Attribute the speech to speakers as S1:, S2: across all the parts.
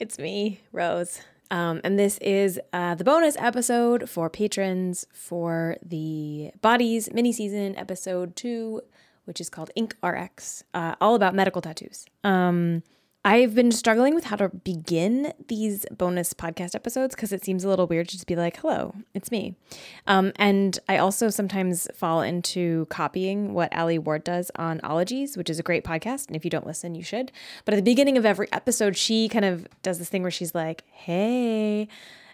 S1: It's me, Rose. Um, and this is uh, the bonus episode for patrons for the Bodies mini season episode two, which is called InkRx, uh, all about medical tattoos. Um, I've been struggling with how to begin these bonus podcast episodes because it seems a little weird to just be like, hello, it's me. Um, and I also sometimes fall into copying what Alie Ward does on Ologies, which is a great podcast. And if you don't listen, you should. But at the beginning of every episode, she kind of does this thing where she's like, hey,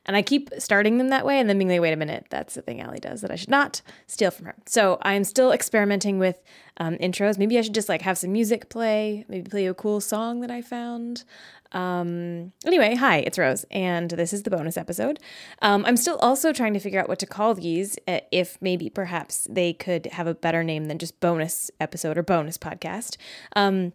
S1: and I keep starting them that way and then being like, wait a minute, that's the thing Alie does that I should not steal from her. So I'm still experimenting with um, intros. Maybe I should just like have some music play, maybe play a cool song that I found. Um, anyway, hi, it's Rose, and this is the bonus episode. Um, I'm still also trying to figure out what to call these, uh, if maybe perhaps they could have a better name than just bonus episode or bonus podcast. Um,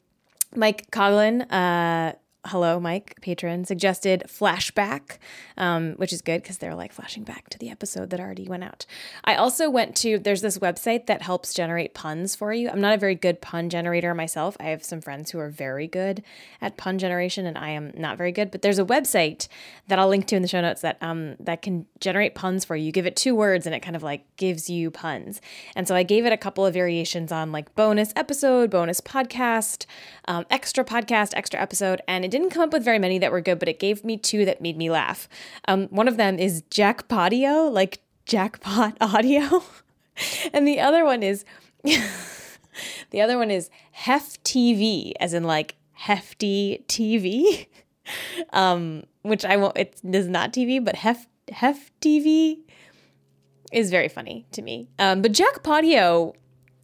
S1: Mike Coglin uh, hello, Mike, patron, suggested flashback, um, which is good because they're like flashing back to the episode that already went out. I also went to, there's this website that helps generate puns for you. I'm not a very good pun generator myself. I have some friends who are very good at pun generation, and I am not very good. But there's a website that I'll link to in the show notes that um, that can generate puns for you. You give it two words, and it kind of like gives you puns. And so I gave it a couple of variations on like bonus episode, bonus podcast, um, extra podcast, extra episode, and it didn't come up with very many that were good, but it gave me two that made me laugh. Um, one of them is Jackpaudio, like jackpot audio, and the other one is the other one is Hef TV, as in like hefty TV, um, which I won't. It is not TV, but Hef Hef TV is very funny to me. Um, but Jackpaudio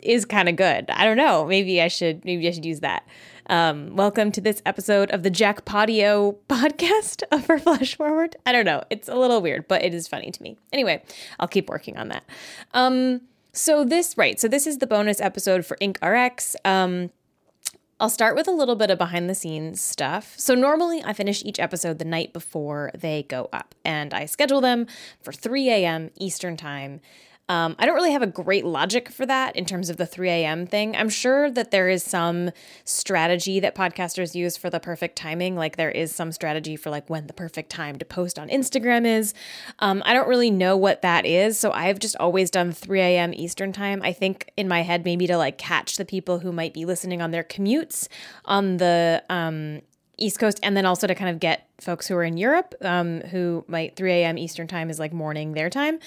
S1: is kind of good. I don't know. Maybe I should. Maybe I should use that. Um, welcome to this episode of the Jackpaudio podcast for Flash Forward. I don't know. It's a little weird, but it is funny to me. Anyway, I'll keep working on that. Um, so this, right. So this is the bonus episode for InkRx. Um, I'll start with a little bit of behind the scenes stuff. So, normally I finish each episode the night before they go up, and I schedule them for 3 a.m. Eastern Time. Um, I don't really have a great logic for that in terms of the 3 a.m. thing. I'm sure that there is some strategy that podcasters use for the perfect timing. Like there is some strategy for like when the perfect time to post on Instagram is. Um, I don't really know what that is. So I've just always done 3 a.m. Eastern time. I think in my head, maybe to like catch the people who might be listening on their commutes on the um, East Coast, and then also to kind of get folks who are in Europe, um, who might 3 a.m. Eastern time is like morning their time.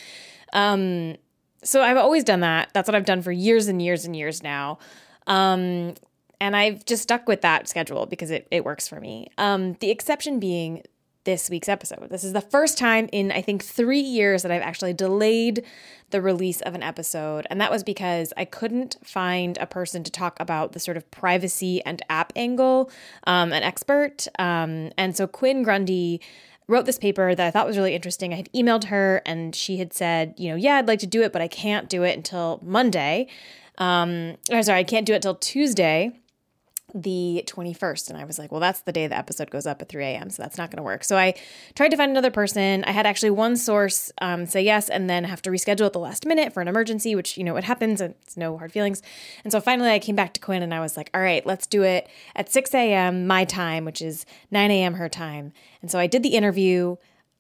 S1: Um, so I've always done that. That's what I've done for years and years and years now. Um, and I've just stuck with that schedule because it, it works for me. Um, the exception being this week's episode. This is the first time in, I think, three years that I've actually delayed the release of an episode. And that was because I couldn't find a person to talk about the sort of privacy and app angle, um, an expert. Um, and so Quinn Grundy wrote this paper that I thought was really interesting. I had emailed her and she had said, you know, yeah, I'd like to do it, but I can't do it until Monday. Um, or sorry, I can't do it till Tuesday the 21st. And I was like, well, that's the day the episode goes up at 3 a.m. So that's not going to work. So I tried to find another person. I had actually one source um, say yes and then have to reschedule at the last minute for an emergency, which, you know, it happens. and It's no hard feelings. And so finally I came back to Quinn and I was like, all right, let's do it at 6 a.m. my time, which is 9 a.m. her time. And so I did the interview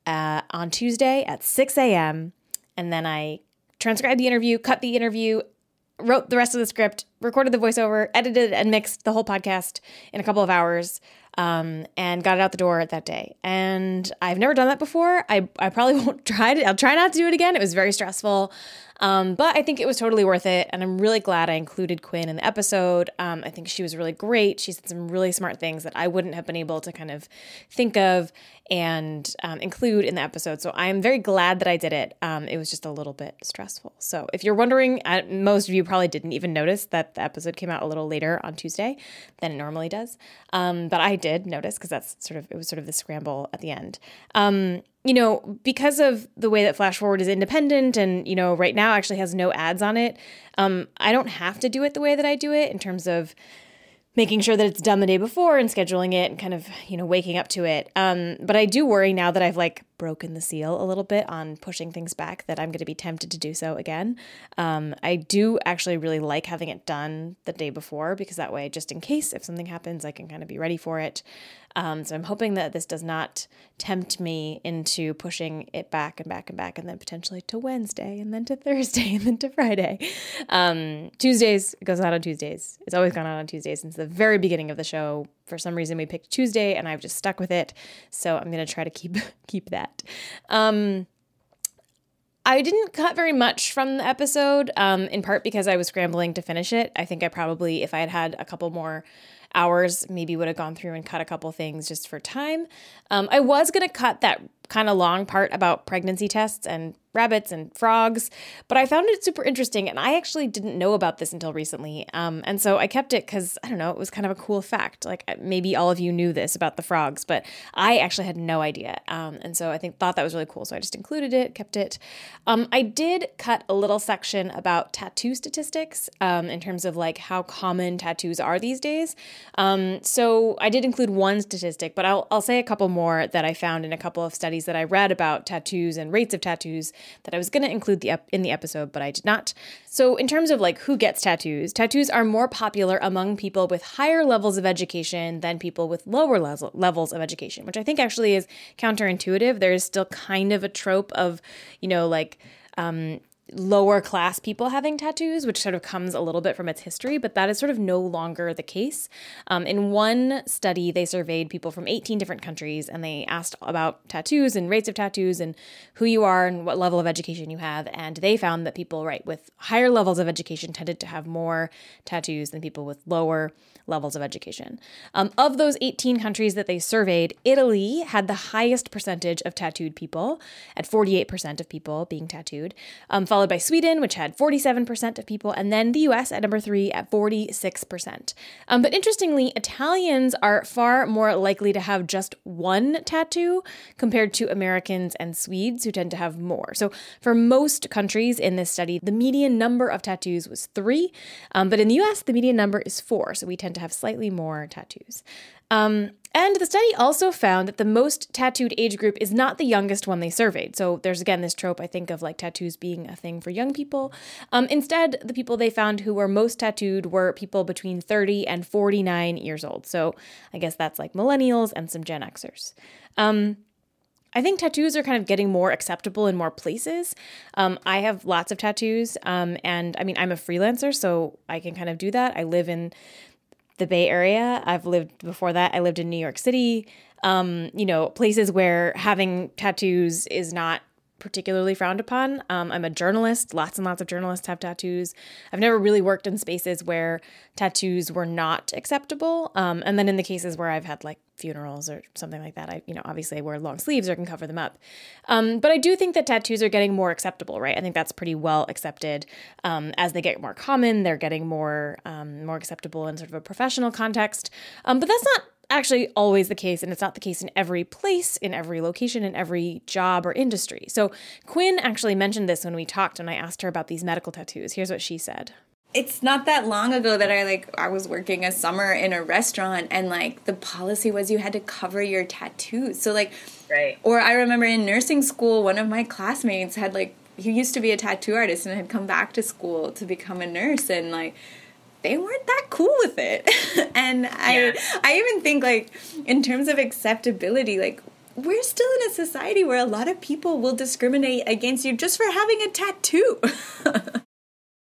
S1: uh, on Tuesday at 6 a.m. And then I transcribed the interview, cut the interview, wrote the rest of the script, recorded the voiceover, edited and mixed the whole podcast in a couple of hours, um, and got it out the door that day. And I've never done that before. I, I probably won't try it. I'll try not to do it again. It was very stressful. Um, but I think it was totally worth it. And I'm really glad I included Quinn in the episode. Um, I think she was really great. She said some really smart things that I wouldn't have been able to kind of think of and um, include in the episode. So I'm very glad that I did it. Um, it was just a little bit stressful. So if you're wondering, most of you probably didn't even notice that the episode came out a little later on Tuesday than it normally does. Um, but I did notice because that's sort of, it was sort of the scramble at the end. Um, you know, because of the way that Flash Forward is independent and, you know, right now actually has no ads on it, um, I don't have to do it the way that I do it in terms of making sure that it's done the day before and scheduling it and kind of, you know, waking up to it. Um, but I do worry now that I've like broken the seal a little bit on pushing things back that I'm going to be tempted to do so again. Um, I do actually really like having it done the day before because that way, just in case if something happens, I can kind of be ready for it. Um, so I'm hoping that this does not tempt me into pushing it back and back and back and then potentially to Wednesday and then to Thursday and then to Friday. Um, Tuesdays, goes out on Tuesdays. It's always gone out on Tuesdays since the very beginning of the show. For some reason, we picked Tuesday and I've just stuck with it. So I'm going to try to keep keep that. Um, I didn't cut very much from the episode, um, in part because I was scrambling to finish it. I think I probably, if I had had a couple more hours, maybe would have gone through and cut a couple things just for time. Um, I was going to cut that kind of long part about pregnancy tests and rabbits and frogs, but I found it super interesting. And I actually didn't know about this until recently. Um, and so I kept it because I don't know, it was kind of a cool fact. Like uh, maybe all of you knew this about the frogs, but I actually had no idea. Um, and so I think thought that was really cool. So I just included it, kept it. Um, I did cut a little section about tattoo statistics um, in terms of like how common tattoos are these days. Um, so I did include one statistic, but I'll, I'll say a couple more that I found in a couple of studies that I read about tattoos and rates of tattoos that I was going to include the ep- in the episode, but I did not. So, in terms of like who gets tattoos, tattoos are more popular among people with higher levels of education than people with lower le- levels of education, which I think actually is counterintuitive. There's still kind of a trope of, you know, like um, lower class people having tattoos, which sort of comes a little bit from its history, but that is sort of no longer the case. Um, in one study, they surveyed people from 18 different countries and they asked about tattoos and rates of tattoos and who you are and what level of education you have. And they found that people, right, with higher levels of education tended to have more tattoos than people with lower levels of education. Um, of those 18 countries that they surveyed, Italy had the highest percentage of tattooed people, at 48% of people being tattooed, um, followed by Sweden, which had 47% of people, and then the US at number three at 46%. Um, but interestingly, Italians are far more likely to have just one tattoo compared to Americans and Swedes, who tend to have more. So for most countries in this study, the median number of tattoos was three, um, but in the US, the median number is four. So we tend to have slightly more tattoos. Um, and the study also found that the most tattooed age group is not the youngest one they surveyed. So there's again this trope, I think, of like tattoos being a thing for young people. Um, instead, the people they found who were most tattooed were people between 30 and 49 years old. So I guess that's like millennials and some Gen Xers. Um, I think tattoos are kind of getting more acceptable in more places. Um, I have lots of tattoos, um, and I mean, I'm a freelancer, so I can kind of do that. I live in the Bay Area. I've lived before that. I lived in New York City. Um, you know, places where having tattoos is not particularly frowned upon. Um, I'm a journalist. Lots and lots of journalists have tattoos. I've never really worked in spaces where tattoos were not acceptable. Um, and then in the cases where I've had like funerals or something like that, I, you know, obviously I wear long sleeves or can cover them up. Um, but I do think that tattoos are getting more acceptable, right? I think that's pretty well accepted. Um, as they get more common, they're getting more um, more acceptable in sort of a professional context. Um, but that's not actually always the case, and it's not the case in every place, in every location, in every job or industry. So Quinn actually mentioned this when we talked, and I asked her about these medical tattoos. Here's what she said
S2: it's not that long ago that I like I was working a summer in a restaurant and like the policy was you had to cover your tattoos. So like
S3: right.
S2: Or I remember in nursing school one of my classmates had like he used to be a tattoo artist and had come back to school to become a nurse and like they weren't that cool with it. and yeah. I I even think like in terms of acceptability, like we're still in a society where a lot of people will discriminate against you just for having a tattoo.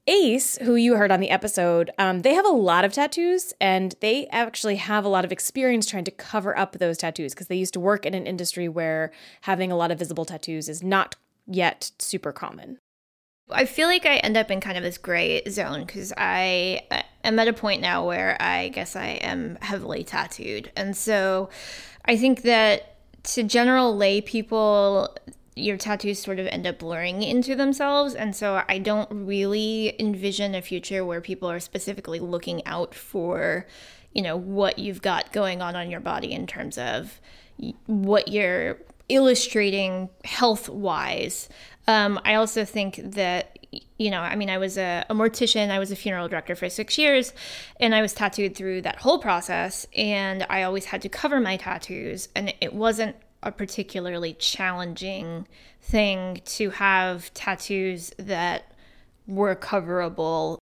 S1: Ace, who you heard on the episode, um, they have a lot of tattoos and they actually have a lot of experience trying to cover up those tattoos because they used to work in an industry where having a lot of visible tattoos is not yet super common.
S4: I feel like I end up in kind of this gray zone because I uh, am at a point now where I guess I am heavily tattooed. And so I think that to general lay people, your tattoos sort of end up blurring into themselves. And so I don't really envision a future where people are specifically looking out for, you know, what you've got going on on your body in terms of what you're illustrating health wise. Um, I also think that you know, I mean, I was a, a mortician, I was a funeral director for six years, and I was tattooed through that whole process. And I always had to cover my tattoos, and it wasn't a particularly challenging thing to have tattoos that were coverable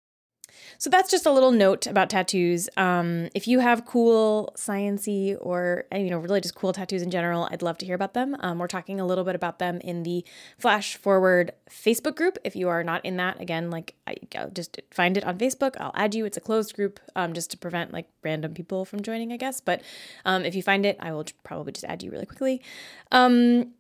S1: so that's just a little note about tattoos. Um, if you have cool sciency or you know really just cool tattoos in general, I'd love to hear about them. Um, we're talking a little bit about them in the Flash Forward Facebook group. If you are not in that, again, like I, just find it on Facebook. I'll add you. It's a closed group, um, just to prevent like random people from joining, I guess. But um, if you find it, I will probably just add you really quickly. Um,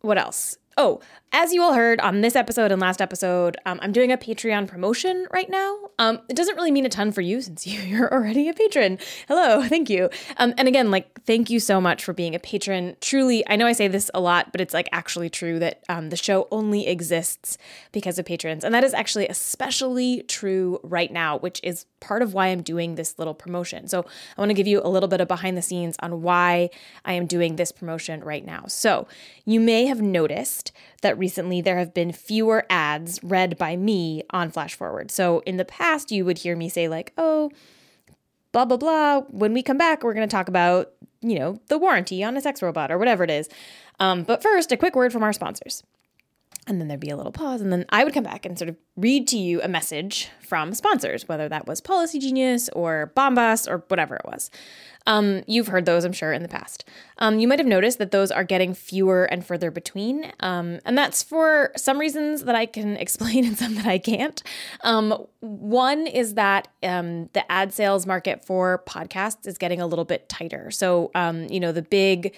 S1: what else? Oh, as you all heard on this episode and last episode, um, I'm doing a Patreon promotion right now. Um, it doesn't really mean a ton for you since you're already a patron. Hello, thank you. Um, and again, like, thank you so much for being a patron. Truly, I know I say this a lot, but it's like actually true that um, the show only exists because of patrons. And that is actually especially true right now, which is part of why I'm doing this little promotion. So I want to give you a little bit of behind the scenes on why I am doing this promotion right now. So you may have noticed that recently there have been fewer ads read by me on Flash Forward. So in the past, you would hear me say, like, oh, blah, blah, blah. When we come back, we're going to talk about, you know, the warranty on a sex robot or whatever it is. Um, but first, a quick word from our sponsors. And then there'd be a little pause, and then I would come back and sort of read to you a message from sponsors, whether that was Policygenius or Bombas or whatever it was. Um, you've heard those, I'm sure, in the past. Um, you might have noticed that those are getting fewer and further between. Um, and that's for some reasons that I can explain and some that I can't. Um, one is that um, the ad sales market for podcasts is getting a little bit tighter. So, um, you know, the big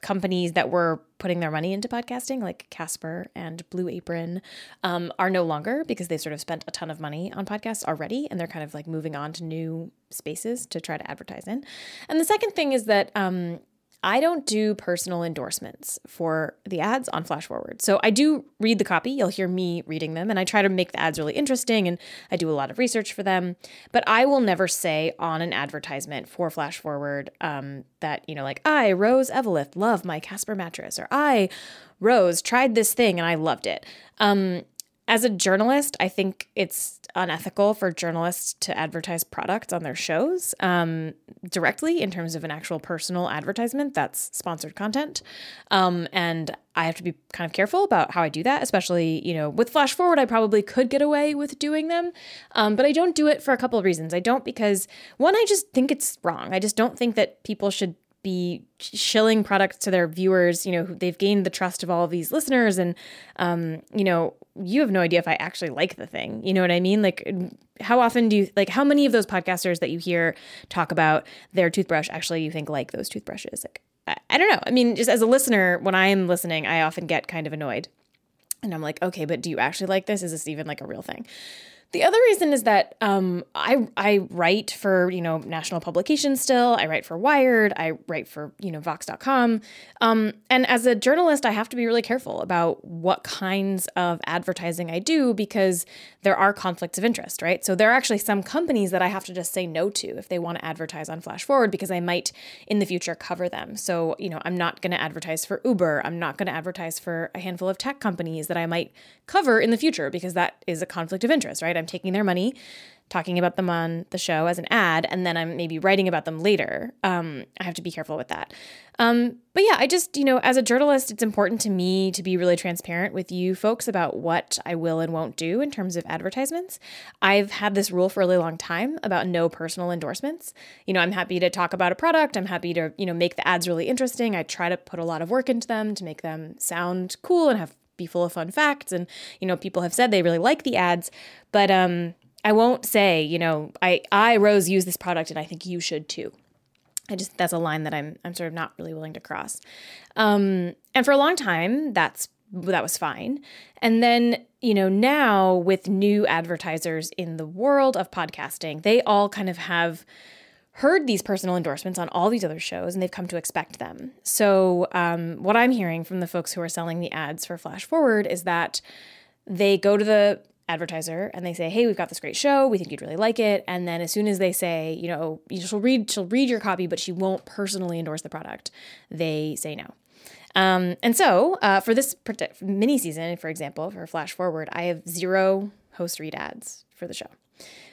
S1: companies that were putting their money into podcasting, like Casper and Blue Apron, um, are no longer because they sort of spent a ton of money on podcasts already and they're kind of like moving on to new spaces to try to advertise in. And the second thing is that um, I don't do personal endorsements for the ads on Flash Forward. So I do read the copy. You'll hear me reading them, and I try to make the ads really interesting and I do a lot of research for them. But I will never say on an advertisement for Flash Forward um, that, you know, like, I, Rose Eveleth, love my Casper mattress, or I, Rose, tried this thing and I loved it. Um, as a journalist, I think it's unethical for journalists to advertise products on their shows um, directly in terms of an actual personal advertisement that's sponsored content. Um, and I have to be kind of careful about how I do that, especially, you know, with Flash Forward, I probably could get away with doing them. Um, but I don't do it for a couple of reasons. I don't because, one, I just think it's wrong. I just don't think that people should be shilling products to their viewers. You know, they've gained the trust of all of these listeners, and um, you know, you have no idea if I actually like the thing. You know what I mean? Like, how often do you like? How many of those podcasters that you hear talk about their toothbrush actually you think like those toothbrushes? Like, I, I don't know. I mean, just as a listener, when I'm listening, I often get kind of annoyed, and I'm like, okay, but do you actually like this? Is this even like a real thing? The other reason is that um, I I write for you know national publications still. I write for Wired. I write for you know Vox.com. Um, and as a journalist, I have to be really careful about what kinds of advertising I do because there are conflicts of interest, right? So there are actually some companies that I have to just say no to if they want to advertise on Flash Forward because I might in the future cover them. So you know I'm not going to advertise for Uber. I'm not going to advertise for a handful of tech companies that I might cover in the future because that is a conflict of interest, right? I'm taking their money, talking about them on the show as an ad, and then I'm maybe writing about them later. Um, I have to be careful with that. Um, but yeah, I just, you know, as a journalist, it's important to me to be really transparent with you folks about what I will and won't do in terms of advertisements. I've had this rule for a really long time about no personal endorsements. You know, I'm happy to talk about a product, I'm happy to, you know, make the ads really interesting. I try to put a lot of work into them to make them sound cool and have be full of fun facts. And you know people have said they really like the ads. But um i won't say you know i i rose use this product and i think you should too. I just that's a line that i'm i'm sort of not really willing to cross. Um and for a long time that's that was fine. And then you know now with new advertisers in the world of podcasting they all kind of have heard these personal endorsements on all these other shows and they've come to expect them. So, um, what I'm hearing from the folks who are selling the ads for Flash Forward is that they go to the advertiser and they say, "Hey, we've got this great show. We think you'd really like it." And then as soon as they say, you know, she'll read she'll read your copy, but she won't personally endorse the product, they say no. Um, and so uh, for this mini season, for example, for Flash Forward, I have zero host read ads for the show.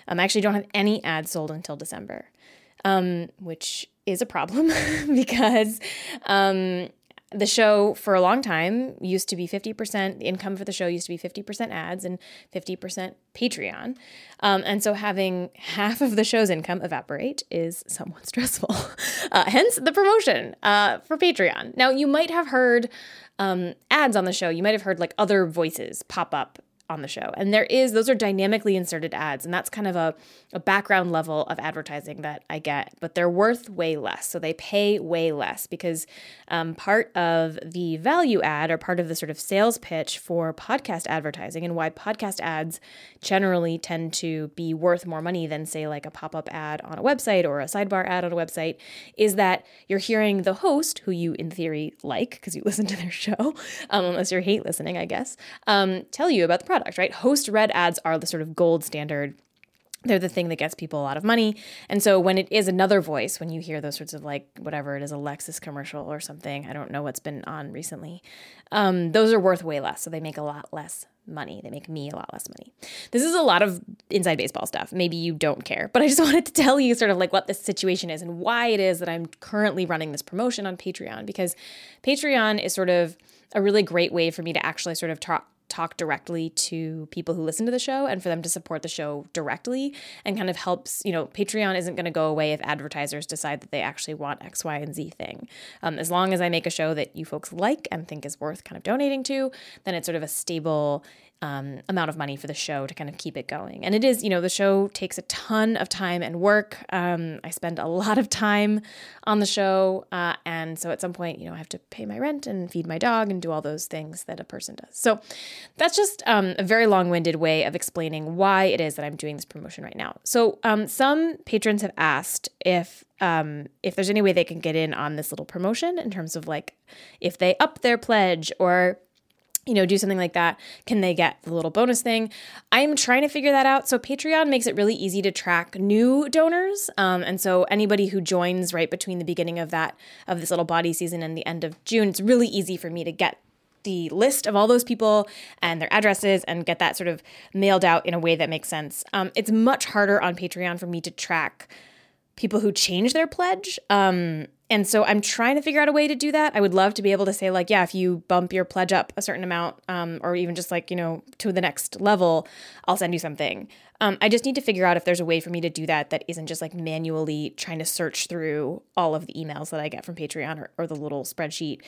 S1: Um, I actually don't have any ads sold until December, um, which is a problem because um, the show for a long time used to be 50% the income for the show used to be 50% ads and 50% patreon. Um, and so having half of the show's income evaporate is somewhat stressful. Uh, hence the promotion uh, for patreon. Now you might have heard um, ads on the show. You might have heard like other voices pop up on the show. And there is, those are dynamically inserted ads. And that's kind of a, a background level of advertising that I get, but they're worth way less. So they pay way less because um, part of the value add or part of the sort of sales pitch for podcast advertising and why podcast ads generally tend to be worth more money than, say, like a pop up ad on a website or a sidebar ad on a website is that you're hearing the host, who you in theory like because you listen to their show, um, unless you're hate listening, I guess, um, tell you about the product product, right? Host read ads are the sort of gold standard they're the thing that gets people a lot of money. And so when it is another voice, when you hear those sorts of like whatever it is, a Lexus commercial or something, I don't know what's been on recently, um, those are worth way less. So they make a lot less money. They make me a lot less money. This is a lot of inside baseball stuff. Maybe you don't care, but I just wanted to tell you sort of like what this situation is and why it is that I'm currently running this promotion on Patreon because Patreon is sort of a really great way for me to actually sort of talk talk directly to people who listen to the show and for them to support the show directly and kind of helps you know patreon isn't going to go away if advertisers decide that they actually want x y and z thing. Um, as long as i make a show that you folks like and think is worth kind of donating to then it's sort of a stable um, amount of money for the show to kind of keep it going. And it is, you know, the show takes a ton of time and work. Um, I spend a lot of time on the show. Uh, and so at some point, you know, I have to pay my rent and feed my dog and do all those things that a person does. So that's just um, a very long winded way of explaining why it is that I'm doing this promotion right now. So um, some patrons have asked if um, if there's any way they can get in on this little promotion in terms of like if they up their pledge or you know, do something like that, can they get the little bonus thing? I'm trying to figure that out. So Patreon makes it really easy to track new donors, um, and so anybody who joins right between the beginning of that of this little body season and the end of June, it's really easy for me to get the list of all those people and their addresses and get that sort of mailed out in a way that makes sense. Um, it's much harder on Patreon for me to track people who change their pledge. Um, and so I'm trying to figure out a way to do that. I would love to be able to say, like, yeah, if you bump your pledge up a certain amount, um, or even just like, you know, to the next level, I'll send you something. Um, I just need to figure out if there's a way for me to do that that isn't just like manually trying to search through all of the emails that I get from Patreon or, or the little spreadsheet.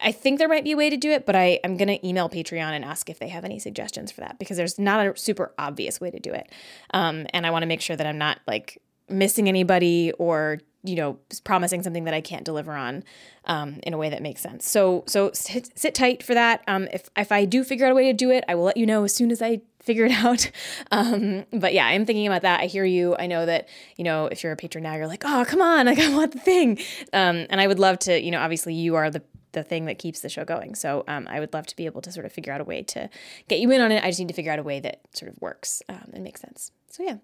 S1: I think there might be a way to do it, but I, I'm going to email Patreon and ask if they have any suggestions for that because there's not a super obvious way to do it. Um, and I want to make sure that I'm not like missing anybody or you know promising something that I can't deliver on um, in a way that makes sense. So so sit, sit tight for that. Um, if if I do figure out a way to do it, I will let you know as soon as I figure it out. Um, but yeah, I'm thinking about that. I hear you. I know that you know if you're a patron now, you're like, oh come on, like I want the thing. Um, and I would love to. You know, obviously you are the the thing that keeps the show going. So um, I would love to be able to sort of figure out a way to get you in on it. I just need to figure out a way that sort of works um, and makes sense. So yeah,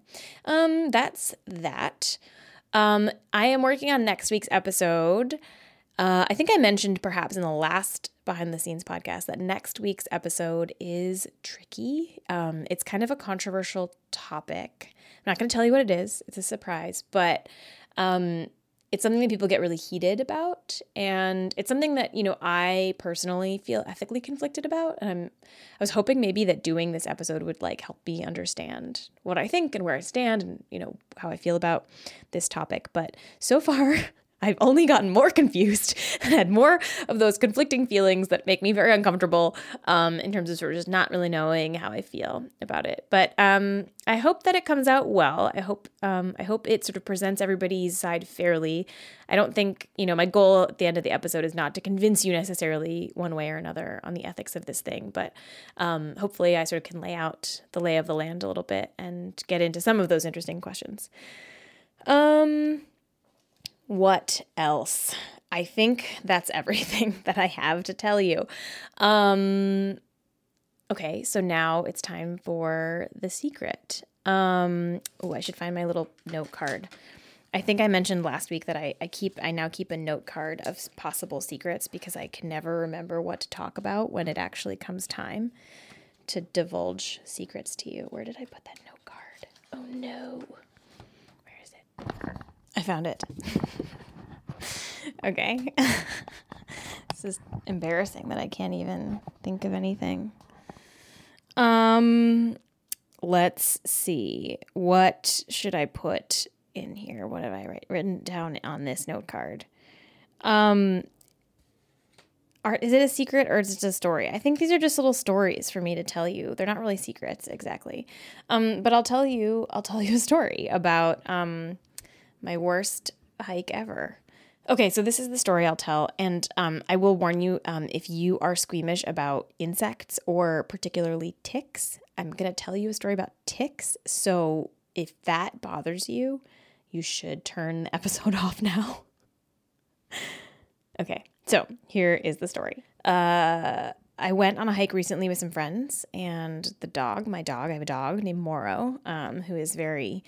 S1: that's that. Um, I am working on next week's episode. Uh, I think I mentioned perhaps in the last behind the scenes podcast that next week's episode is tricky. Um, it's kind of a controversial topic. I'm not going to tell you what it is, it's a surprise, but um, it's something that people get really heated about and it's something that you know i personally feel ethically conflicted about and i'm i was hoping maybe that doing this episode would like help me understand what i think and where i stand and you know how i feel about this topic but so far I've only gotten more confused and had more of those conflicting feelings that make me very uncomfortable um, in terms of sort of just not really knowing how I feel about it. But um, I hope that it comes out well. I hope um, I hope it sort of presents everybody's side fairly. I don't think you know my goal at the end of the episode is not to convince you necessarily one way or another on the ethics of this thing, but um, hopefully I sort of can lay out the lay of the land a little bit and get into some of those interesting questions. Um what else? I think that's everything that I have to tell you. Um, okay, so now it's time for the secret. Um, oh, I should find my little note card. I think I mentioned last week that I, I keep I now keep a note card of possible secrets because I can never remember what to talk about when it actually comes time to divulge secrets to you. Where did I put that note card? Oh no. Where is it? I found it. okay. this is embarrassing that I can't even think of anything. Um let's see. What should I put in here? What have I write, written down on this note card? Um, are, is it a secret or is it a story? I think these are just little stories for me to tell you. They're not really secrets exactly. Um, but I'll tell you, I'll tell you a story about um, my worst hike ever. Okay, so this is the story I'll tell, and um, I will warn you um, if you are squeamish about insects or particularly ticks, I'm gonna tell you a story about ticks. So if that bothers you, you should turn the episode off now. okay, so here is the story. Uh, I went on a hike recently with some friends, and the dog, my dog, I have a dog named Moro, um, who is very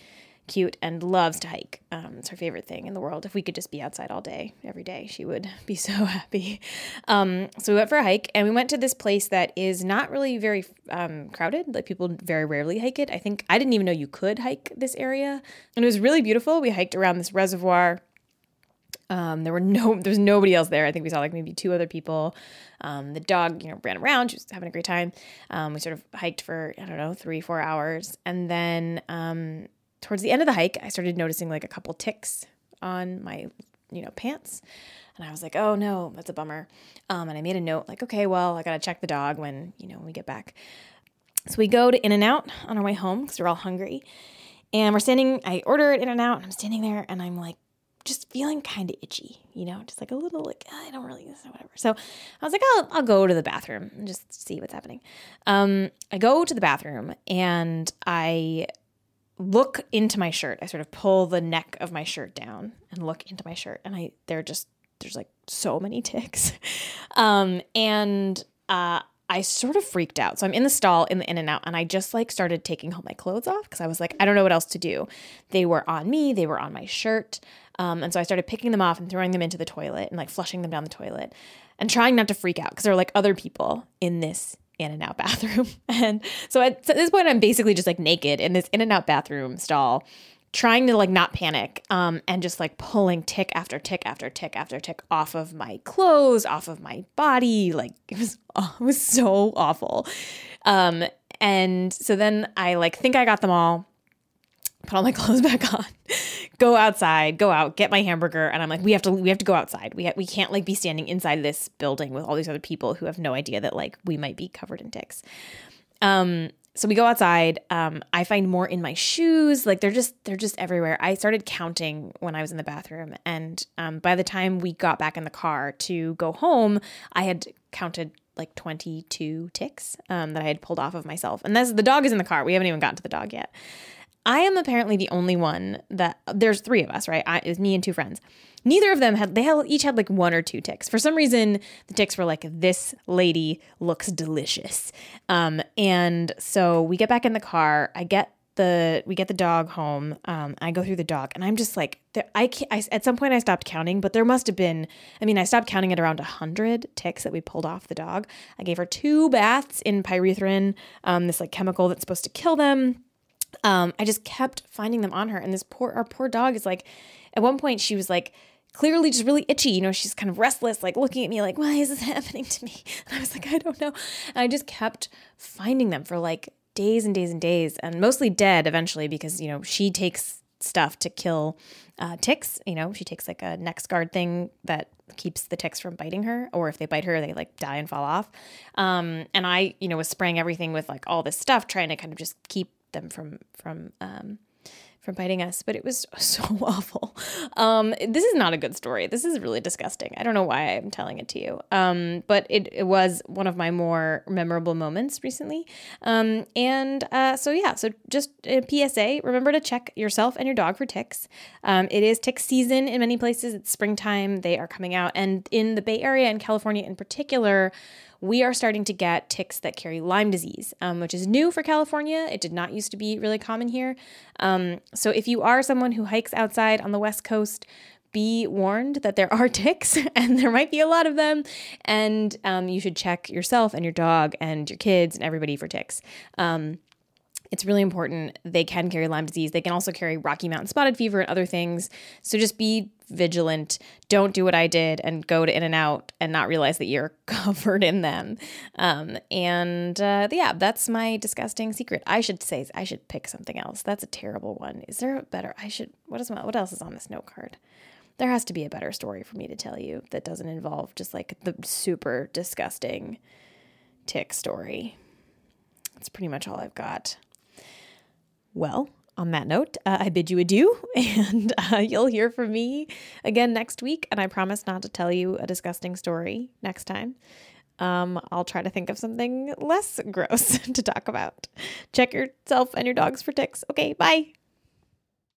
S1: cute and loves to hike. Um, it's her favorite thing in the world. If we could just be outside all day, every day, she would be so happy. Um, so we went for a hike and we went to this place that is not really very um, crowded. Like people very rarely hike it. I think I didn't even know you could hike this area. And it was really beautiful. We hiked around this reservoir. Um, there were no, there was nobody else there. I think we saw like maybe two other people. Um, the dog, you know, ran around. She was having a great time. Um, we sort of hiked for I don't know three, four hours, and then um, towards the end of the hike, I started noticing like a couple ticks on my, you know, pants. And I was like, oh no, that's a bummer. Um, and I made a note like, okay, well, I got to check the dog when, you know, when we get back. So we go to In-N-Out on our way home because we're all hungry. And we're standing, I ordered In-N-Out and I'm standing there and I'm like, just feeling kind of itchy, you know, just like a little like I don't really whatever. So I was like, I'll I'll go to the bathroom and just see what's happening. Um, I go to the bathroom and I look into my shirt. I sort of pull the neck of my shirt down and look into my shirt, and I they're just there's like so many ticks, um, and uh, I sort of freaked out. So I'm in the stall in the In-N-Out, and I just like started taking all my clothes off because I was like, I don't know what else to do. They were on me, they were on my shirt, um, and so I started picking them off and throwing them into the toilet and like flushing them down the toilet, and trying not to freak out because there were like other people in this In-N-Out bathroom. And so at, this point, I'm basically just like naked in this In-N-Out bathroom stall, trying to like not panic um, and just like pulling tick after tick after tick after tick off of my clothes, off of my body. Like it was, oh, it was so awful. Um, and so then I like think I got them all put all my clothes back on, go outside, go out, get my hamburger, and I'm like, we have to, we have to go outside. We ha- we can't like be standing inside this building with all these other people who have no idea that like we might be covered in ticks. Um, so we go outside. Um, I find more in my shoes. Like they're just they're just everywhere. I started counting when I was in the bathroom, and um, by the time we got back in the car to go home, I had counted like 22 ticks um, that I had pulled off of myself. And that's the dog is in the car. We haven't even gotten to the dog yet. I am apparently the only one that there's three of us, right? I, it was me and two friends. Neither of them had they had each had like one or two ticks. For some reason, the ticks were like, "This lady looks delicious," um, and so we get back in the car. I get the we get the dog home. Um, I go through the dog, and I'm just like, I, can't, I at some point I stopped counting, but there must have been. I mean, I stopped counting at around hundred ticks that we pulled off the dog. I gave her two baths in pyrethrin, um, this like chemical that's supposed to kill them um, I just kept finding them on her. And this poor, our poor dog is like, at one point she was like, clearly just really itchy. You know, she's kind of restless, like looking at me like, why is this happening to me? And I was like, I don't know. And I just kept finding them for like days and days and days and mostly dead eventually because, you know, she takes stuff to kill uh, ticks. You know, she takes like a NexGard thing that keeps the ticks from biting her, or if they bite her, they like die and fall off. Um, and I, you know, was spraying everything with like all this stuff, trying to kind of just keep them from from um, from biting us, but it was so awful. Um, this is not a good story. This is really disgusting. I don't know why I'm telling it to you. Um, but it, it was one of my more memorable moments recently. Um, and uh, so, yeah, so just a PSA remember to check yourself and your dog for ticks. Um, it is tick season in many places, it's springtime. They are coming out. And in the Bay Area and California in particular, we are starting to get ticks that carry Lyme disease, um, which is new for California. It did not used to be really common here. Um, so if you are someone who hikes outside on the West Coast, be warned that there are ticks and there might be a lot of them. And um, you should check yourself and your dog and your kids and everybody for ticks. Um, it's really important. They can carry Lyme disease. They can also carry Rocky Mountain spotted fever and other things. So just be vigilant. Don't do what I did and go to In-N-Out and not realize that you're covered in them. Um, and uh, yeah, that's my disgusting secret. I should say I should pick something else. That's a terrible one. Is there a better? I should. What is what else is on this note card? There has to be a better story for me to tell you that doesn't involve just like the super disgusting tick story. That's pretty much all I've got. Well, on that note, uh, I bid you adieu, and uh, you'll hear from me again next week. And I promise not to tell you a disgusting story next time. Um, I'll try to think of something less gross to talk about. Check yourself and your dogs for ticks. Okay, bye.